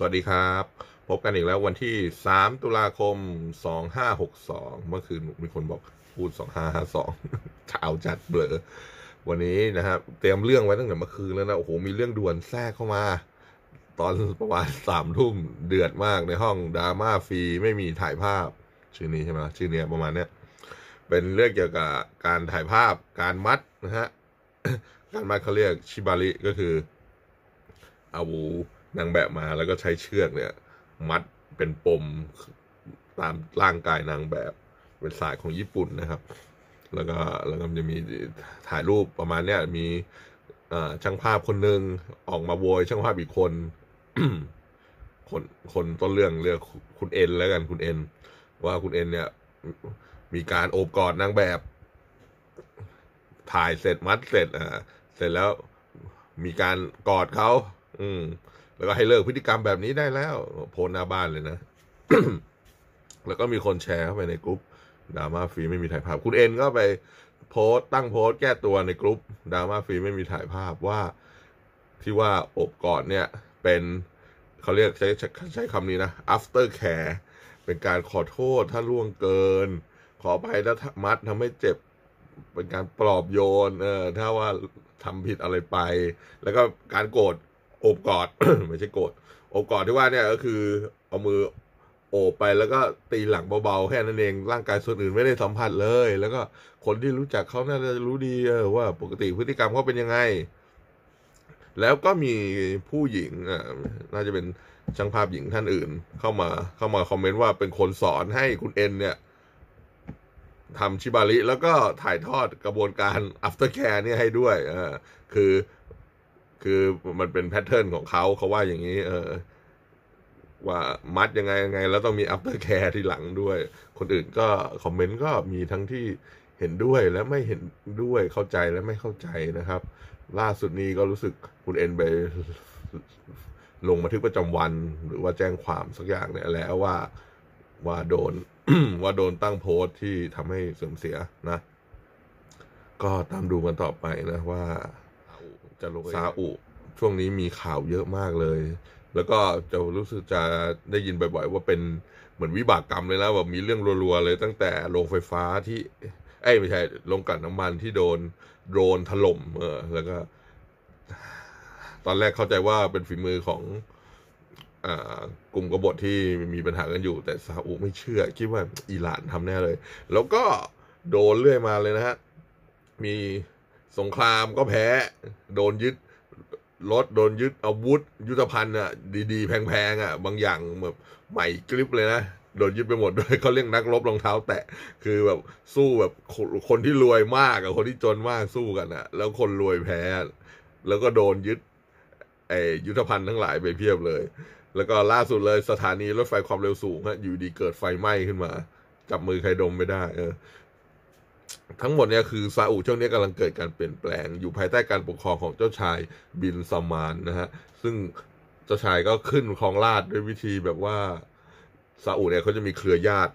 สวัสดีครับ พบกันอีกแล้ววันที่ 3 ตุลาคม 2562 เมื่อคืนมีคนบอกพูด 2552ข่าวจัดเบลอ วันนี้นะครับเตรียมเรื่องไว้ตั้งแต่เมื่อคืนแล้วนะ โอ้โห มีเรื่องด่วนแทรกเข้ามา ตอนประมาณสามทุ่มเดือดมากในห้องดราม่าฟรีไม่มีถ่ายภาพ ชื่อนี้ใช่ไหมชื่อเนี้ยประมาณเนี้ยเป็นเรื่องเกี่ยวกับการถ่ายภาพการมัดนะฮะการมัดเขาเรียกชิบาริก็คืออา นางแบบมาแล้วก็ใช้เชือกเนี่ย มัดเป็นปมตามร่างกายนางแบบเป็นสายของญี่ปุ่นนะครับ แล้วก็แล้วก็จะมีถ่ายรูปประมาณเนี้ยมีช่างภาพคนหนึ่งออกมาโวยช่างภาพอีกคน คนคนต้นเรื่องเรียกคุณเอ็นแล้วกันคุณเอ็นว่าคุณเอ็นเนี่ย มีการโอบกอดนางแบบ ถ่ายเสร็จมัดเสร็จอ่าเสร็จแล้วมีการกอดเขาอืม แล้วก็ให้เลิกพฤติกรรมแบบนี้ได้แล้วโพสหน้าบ้านเลยนะ แล้วก็มีคนแชร์เข้าไปในกลุ่มดราม่าฟรีไม่มีถ่ายภาพ คุณเอ็นก็ไปโพสต์ตั้งโพสต์แก้ตัวในกลุ่มดราม่าฟรีไม่มีถ่ายภาพว่าที่ว่าอบกอดเนี่ย เป็นเขาเรียกใช้ใช้ใช้คำนี้นะ after care เป็นการขอโทษถ้าล่วงเกิน ขออภัยถ้ามัดทำให้เจ็บเป็นการปลอบโยน เออถ้าว่าทำผิดอะไรไป แล้วก็การโกรธ โอบกอดไม่ใช่โกรธโอบกอดที่ว่าเนี่ยก็คือเอามือโอบไปแล้วก็ตีหลังเบาๆแค่นั้นเองร่างกายส่วนอื่นไม่ได้สัมผัสเลย แล้วก็คนที่รู้จักเขาน่าจะรู้ดีเออว่าปกติพฤติกรรมเขาเป็นยังไง แล้วก็มีผู้หญิงอ่าน่าจะเป็นช่างภาพหญิงท่านอื่น เข้ามาเข้ามาคอมเมนต์ว่าเป็นคนสอนให้คุณเอ็นเนี่ยทำชิบาริแล้วก็ถ่ายทอดกระบวนการ after care เนี่ยให้ด้วยเออคือ คือมันเป็นแพทเทิร์นของเขาเขาว่าอย่างนี้ เออ ว่ามัดยังไงยังไง แล้วต้องมี after care ที่หลังด้วย คนอื่นก็คอมเมนต์ก็มีทั้งที่เห็นด้วยและไม่เห็นด้วยเข้าใจและไม่เข้าใจนะครับ ล่าสุดนี้ก็รู้สึกคุณเอ็นไปลงบันทึกประจำวัน หรือว่าแจ้งความสักอย่างเนี่ยแล้วว่าว่าโดนว่าโดนตั้งโพสต์ที่ทำให้เสื่อมเสียนะ ก็ตามดูกันต่อไปนะว่า จะลงซาอุ ช่วงนี้มีข่าวเยอะมากเลย แล้วก็จะรู้สึกจะได้ยินบ่อยๆว่าเป็นเหมือนวิบากกรรมเลยนะแบบมีเรื่องรัวๆเลยตั้งแต่โรงไฟฟ้าที่เอ้ไม่ใช่โรงกลั่นน้ำมันที่โดนโดนถล่มเออ แล้วก็ ตอนแรกเข้าใจว่าเป็นฝีมือของกลุ่มกบฏที่มีปัญหากันอยู่ แต่ซาอุไม่เชื่อ คิดว่าอิหร่านทำแน่เลย แล้วก็โดนเรื่อยมาเลยนะฮะ มี สงครามก็แพ้ โดนยึดรถโดนยึดอาวุธ ยุทธภัณฑ์อะ ดีๆ แพงๆอะ บางอย่างแบบใหม่กริบเลยนะโดนยึดไปหมดด้วยเขาเรียกนักรบรองเท้า แตะคือแบบสู้แบบคนคนที่รวยมากกับคนที่จนมากสู้กันอะ แล้วคนรวยแพ้ แล้วก็โดนยึดไอ้ยุทธภัณฑ์ทั้งหลายไปเพียบเลย แล้วก็ล่าสุดเลยสถานีรถไฟความเร็วสูงฮะอยู่ดีเกิดไฟไหม้ขึ้นมา จับมือใครดมไม่ได้ เออ ทั้งหมดเนี่ยคือซาอุช่วงนี้กำลังเกิดการเปลี่ยนแปลง อยู่ภายใต้การปกครองของเจ้าชายบินซามานนะฮะ ซึ่งเจ้าชายก็ขึ้นครองราชด้วยวิธีแบบว่าซาอุเนี่ยเขาจะมีเครือญาติ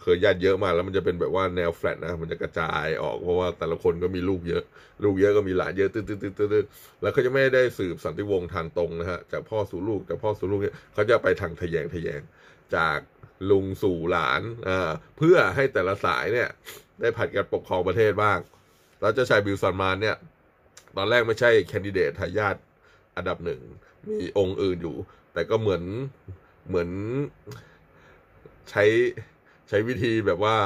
เครือญาติเยอะมากแล้วมันจะเป็นแบบว่าแนวแฟลตนะมันจะกระจายออกเพราะว่าแต่ละคนก็มีลูกเยอะ ลูกเยอะก็มีหลานเยอะตืดตืดตืดตืดแล้วเขาจะไม่ได้สืบสันติวงศ์ทางตรงนะฮะจากพ่อสู่ลูกจากพ่อสู่ลูกเนี่ยเขาจะไปทางทะแยงทะแยงจาก ลุงสู่หลานอ่าเพื่อให้แต่ละสายเนี่ย ได้ผัดกันปกครองประเทศบ้างแล้วเจ้าชายบิลซอนมานเนี่ย ตอนแรกไม่ใช่แคนดิเดตทายาทอันดับหนึ่ง มีองค์อื่นอยู่ แต่ก็เหมือนเหมือนใช้ใช้วิธีแบบว่า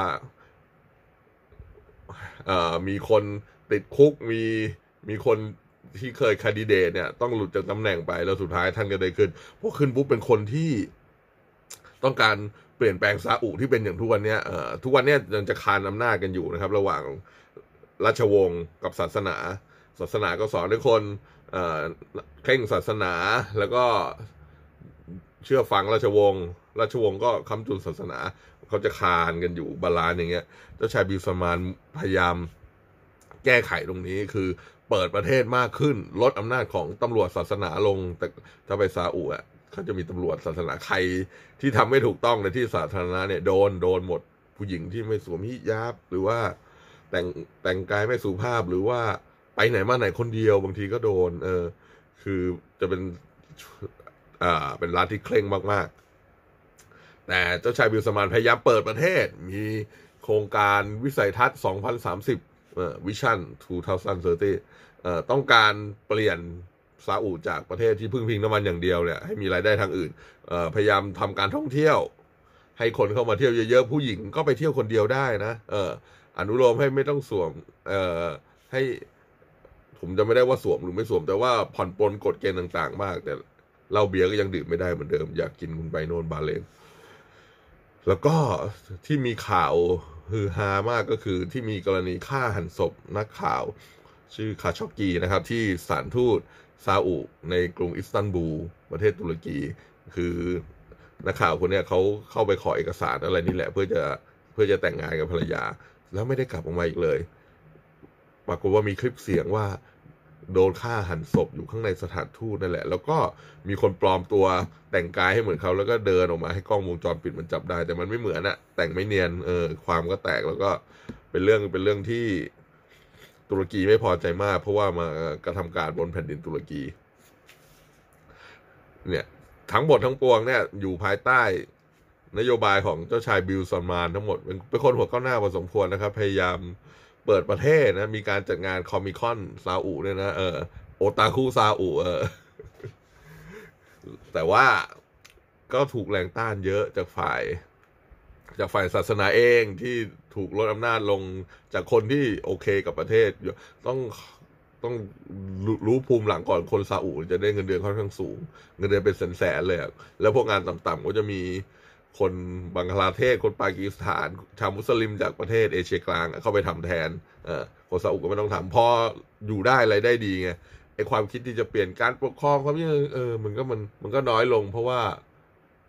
เอ่อมีคนติดคุกมีมีคนที่เคยคดีเดตเนี่ย ต้องหลุดจากตำแหน่งไปแล้วสุดท้ายท่านก็ได้ขึ้นพอขึ้นปุ๊บเป็นคนที่ ต้องการเปลี่ยนแปลงซาอุที่เป็นอย่างทุกวันเนี้ยทุกวันเนี้ยยังจะคานอำนาจกันอยู่นะครับ ระหว่างราชวงศ์กับศาสนา ศาสนาก็สอนให้คนเอ่อเคร่งศาสนาแล้วก็เชื่อฟังราชวงศ์ราชวงศ์ก็ค้ำจุนศาสนาเขาจะคานกันอยู่บาลานอย่างเงี้ย เจ้าชายบิลสมานพยายามแก้ไขตรงนี้คือเปิดประเทศมากขึ้น ลดอำนาจของตำรวจศาสนาลง แต่ถ้าไปซาอุอะ เขาจะมีตำรวจศาสนาใครที่ทำไม่ถูกต้องในที่สาธารณะเนี่ยโดนโดนหมดผู้หญิงที่ไม่สวมฮิญาบหรือว่าแต่งแต่งกายไม่สุภาพหรือว่าไปไหนมาไหนคนเดียวบางทีก็โดน เออ คือจะเป็นอ่าเป็นร้านที่เคร่งมากๆ แต่เจ้าชายบิลสมานพยายามเปิดประเทศ มีโครงการวิสัยทัศน์ 2030เอ่อวิชั่น 2030เอ่อต้องการเปลี่ยน ซาอุจากประเทศที่พึ่งพิงน้ำมันอย่างเดียวเนี่ยให้มีรายได้ทางอื่นพยายามทำการท่องเที่ยว ให้คนเข้ามาเที่ยวเยอะๆผู้หญิงก็ไปเที่ยวคนเดียวได้นะเอออนุโลมให้ไม่ต้องสวมเอ่อให้ผมจะไม่ได้ว่าสวมหรือไม่สวม แต่ว่าผ่อนปลนกฎเกณฑ์ต่างๆ มาก แต่เหล้าเบียร์ก็ยังดื่มไม่ได้เหมือนเดิม อยากกินคุณไปโนนบาเลงแล้วก็ที่มีข่าวฮือฮามากก็คือที่มีกรณีฆ่าหันศพนักข่าว ชื่อคาชอกกีนะครับ ที่สถานทูต ซาอุในกรุงอิสตันบูลประเทศตุรกี คือนักข่าวคนนี้เขาเข้าไปขอเอกสารอะไรนี่แหละ เพื่อจะเพื่อจะแต่งงานกับภรรยา แล้วไม่ได้กลับออกมาอีกเลย ปรากฏว่ามีคลิปเสียงว่าโดนฆ่าหันศพอยู่ข้างในสถานทูตนั่นแหละ แล้วก็มีคนปลอมตัวแต่งกายให้เหมือนเขาแล้วก็เดินออกมาให้กล้องวงจรปิดมันจับได้ แต่มันไม่เหมือนอะแต่งไม่เนียนเออความก็แตกแล้วก็เป็นเรื่องเป็นเรื่องที่ ตุรกีไม่พอใจมาก เพราะว่ามากระทำการบนแผ่นดินตุรกี เนี่ย ทั้งหมดทั้งปวงเนี่ย อยู่ภายใต้นโยบายของเจ้าชายบิลซอนมานทั้งหมดเป็นเป็นคนหัวก้าวหน้าพอสมควรนะครับ พยายามเปิดประเทศนะ มีการจัดงานคอมิคอนซาอุเนี่ยนะเออโอตาคุซาอุเออ แต่ว่าก็ถูกแรงต้านเยอะจากฝ่าย จากฝ่ายศาสนาเองที่ ถูกลดอำนาจลงจากคนที่โอเคกับประเทศ ต้องต้องรู้รู้ภูมิหลังก่อนคนซาอุจะได้เงินเดือนค่อนข้างสูง เงินเดือนเป็นแสนๆเลยแล้วพวกงานต่ำๆก็จะมีคนบังคลาเทศ คนปากีสถาน ชาวมุสลิมจากประเทศเอเชียกลางเข้าไปทำแทนเออคนซาอุก็ไม่ต้องทำพออยู่ได้อะไรได้ดีไงไอความคิดที่จะเปลี่ยนการปกครองความยังเออมันก็มันมันก็น้อยลง เพราะว่า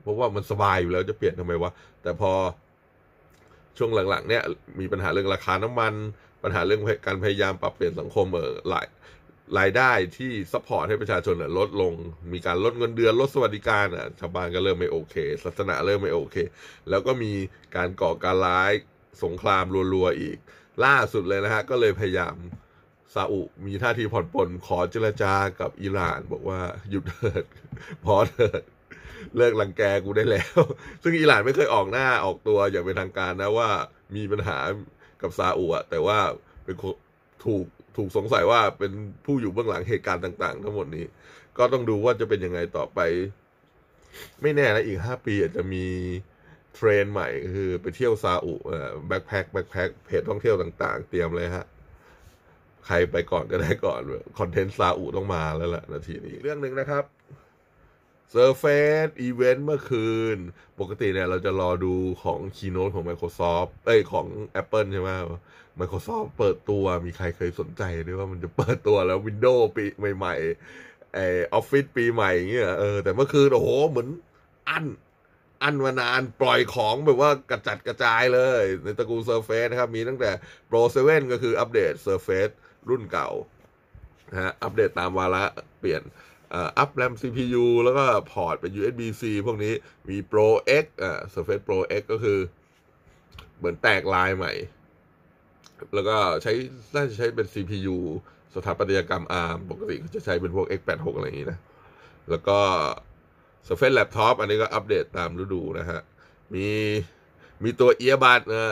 เพราะว่ามันสบายอยู่แล้วจะเปลี่ยนทำไมวะแต่พอ ช่วงหลังๆเนี่ยมีปัญหาเรื่องราคาน้ำมัน ปัญหาเรื่องการพยายามปรับเปลี่ยนสังคมเออหลายรายได้ที่ support ให้ประชาชนลดลง มีการลดเงินเดือนลดสวัสดิการอะชาวบ้านก็เริ่มไม่โอเค ศาสนาเริ่มไม่โอเค แล้วก็มีการก่อการร้ายสงครามรัวๆอีก ล่าสุดเลยนะฮะ ก็เลยพยายามซาอุมีท่าทีผ่อนปลนขอเจรจากับอิหร่าน บอกว่าหยุดเถิดพอเถิด เลิกลังแกกูได้แล้ว ซึ่งอิหร่านไม่เคยออกหน้าออกตัวอย่างเป็นทางการนะว่ามีปัญหากับซาอุอะแต่ว่าเป็นถูกถูกสงสัยว่าเป็นผู้อยู่เบื้องหลังเหตุการณ์ต่าง ๆ ทั้งหมดนี้ ก็ต้องดูว่าจะเป็นยังไงต่อไป ไม่แน่นะอีกห้าปีอาจจะมีเทรนด์ใหม่คือไปเที่ยวซาอุแบ็คแพ็คแบ็คแพ็คเพจท่องเที่ยวต่าง ๆ เตรียมเลยฮะใครไปก่อนก็ได้ก่อน content ซาอุต้องมาแล้วล่ะนาทีนี้เรื่องหนึ่งนะครับ Surface event เมื่อคืน ปกติเนี่ยเราจะรอดูของคีโน e ของ Microsoft เอ้ยของ Apple ใช่ไหม Microsoft เปิดตัวมีใครเคยสนใจด้วยว่ามันจะเปิดตัวแล้ว Windows ปีใหม่ๆไอออฟฟิศปีใหม่เงี้ยเออแต่เมื่อคืน โอ้โห เหมือนอันอันมานานปล่อยของแบบว่ากระจัดกระจายเลย ในตระกูล Surface นะครับ มีตั้งแต่ Pro 7 ก็คืออัปเดต Surface รุ่นเก่านะฮะอัปเดตตามวาระเปลี่ยน อัพแรม CPU แล้วก็พอร์ตเป็น USB-C พวกนี้มี Pro X อ่า Surface Pro X ก็คือ เหมือนแตกลายใหม่ แล้วก็ใช้น่าจะใช้เป็น CPU สถาปัตยกรรม ARM ปกติเขาจะใช้เป็นพวก X86 อะไรอย่างนี้นะ แล้วก็ Surface Laptop อันนี้ก็อัปเดตตามฤดูนะฮะ มีมีตัวเอียบัดนะ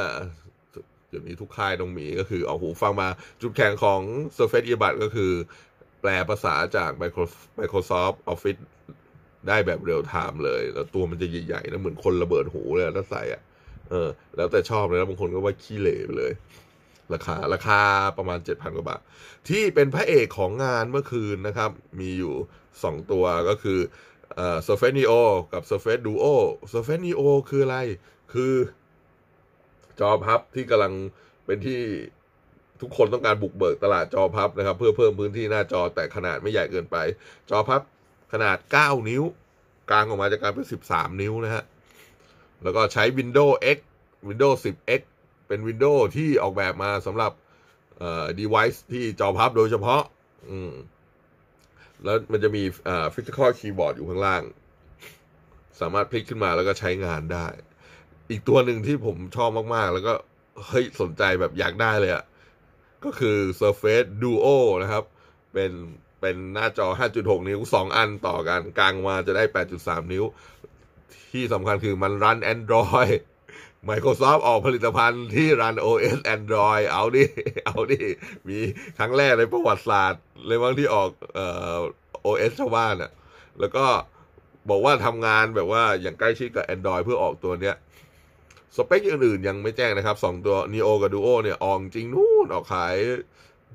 เดี๋ยวนี้ทุกค่ายต้องมีก็คือเอาหูฟังมาจุดแข็งของ Surface Earbud ก็คือ แปลภาษาจาก Microsoft Office ได้แบบเรียลไทม์เลย แล้วตัวมันจะใหญ่ๆนะเหมือนคนระเบิดหูเลยถ้าใส่อะเออ แล้วแต่ชอบเลยนะบางคนก็ว่าขี้เหร่ไปเลย ราคาราคาประมาณ 7,000 กว่าบาท ที่เป็นพระเอกของงานเมื่อคืนนะครับ มีอยู่ 2 ตัวก็คือเอ่อ Surface Neo กับ Surface Duo Surface Neo คืออะไร คือจอพับที่กำลังเป็นที่ ทุกคนต้องการบุกเบิกตลาดจอพับนะครับ เพื่อเพิ่มพื้นที่หน้าจอแต่ขนาดไม่ใหญ่เกินไป จอพับขนาด 9 นิ้ว กลางออกมาจะกลายเป็น 13 นิ้วนะฮะ แล้วก็ใช้ Windows X Windows 10 X เป็น Windows ที่ออกแบบมาสำหรับเอ่อ device ที่จอพับโดยเฉพาะ อืม แล้วมันจะมีอ่า physical keyboard อยู่ข้างล่าง สามารถพลิกขึ้นมาแล้วก็ใช้งานได้ อีกตัวหนึ่งที่ผมชอบมาก ๆ แล้วก็ เฮ้ย สนใจแบบอยากได้เลยอะ่ะ ก็คือ Surface Duo นะครับ เป็นเป็นหน้าจอ 5.6 นิ้ว 2 อันต่อกันกลางมาจะได้ 8.3 นิ้ว ที่สำคัญคือมันรัน Android Microsoft ออกผลิตภัณฑ์ที่รัน OS Android เอาดิ เอาดิ มีครั้งแรกในประวัติศาสตร์ เลยมั้งที่ออกเอ่อ OS ชาวบ้านอะแล้วก็บอกว่าทำงานแบบว่าอย่างใกล้ชิดกับ Android เพื่อออกตัวเนี้ย สเปคอื่นๆยังไม่แจ้งนะครับสองตัว Neo กับ Duo เนี่ยออกจริงนู่นออกขาย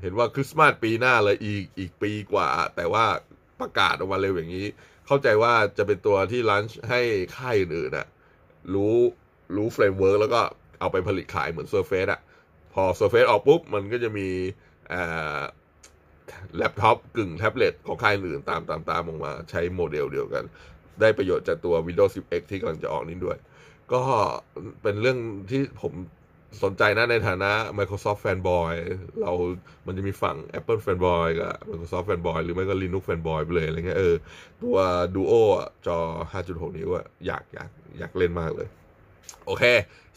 เห็นว่าคริสต์มาสปีหน้าเลยอีกอีกปีกว่า แต่ว่าประกาศออกมาเร็วอย่างนี้ เข้าใจว่าจะเป็นตัวที่ลันช์ให้ค่ายอื่นๆนะรู้รู้ framework แล้วก็เอาไปผลิตขายเหมือน Surface อะพอ Surface ออกปุ๊บ มันก็จะมีแล็ปท็อปกึ่งแท็บเล็ตของค่ายอื่นตามตามตามออกมาใช้โมเดลเดียวกัน ได้ประโยชน์จากตัว Windows 10X ที่กำลังจะออกนี้ด้วย ก็เป็นเรื่องที่ผมสนใจนะในฐานะ Microsoft Fanboy เรามันจะมีฝั่ง Apple Fanboy กับ Microsoft Fanboy หรือไม่ก็ Linux Fanboy ไปเลยอะไรเงี้ยเออ ตัว Duo จอ 5.6 นิ้วอะอยากอยากอยากเล่นมากเลย โอเค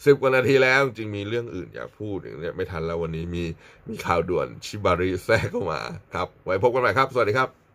สิบกว่านาทีแล้วจริงมีเรื่องอื่นอยากพูดอย่างเนี้ยไม่ทันแล้ววันนี้มีมีข่าวด่วนชิบาริแทรกเข้ามาครับ ไว้พบกันใหม่ครับ สวัสดีครับ